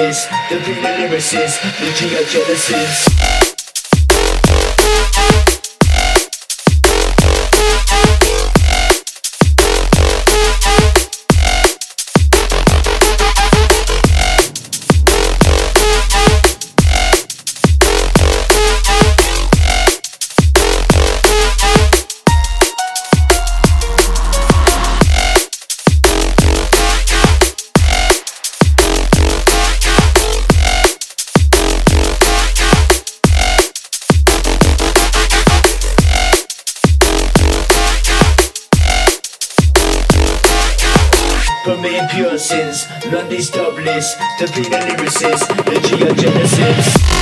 the beat of lyricist, the G Genesis. Permitting pure sins, Lundy's doublets, the beat of lyricist, the G Genesis.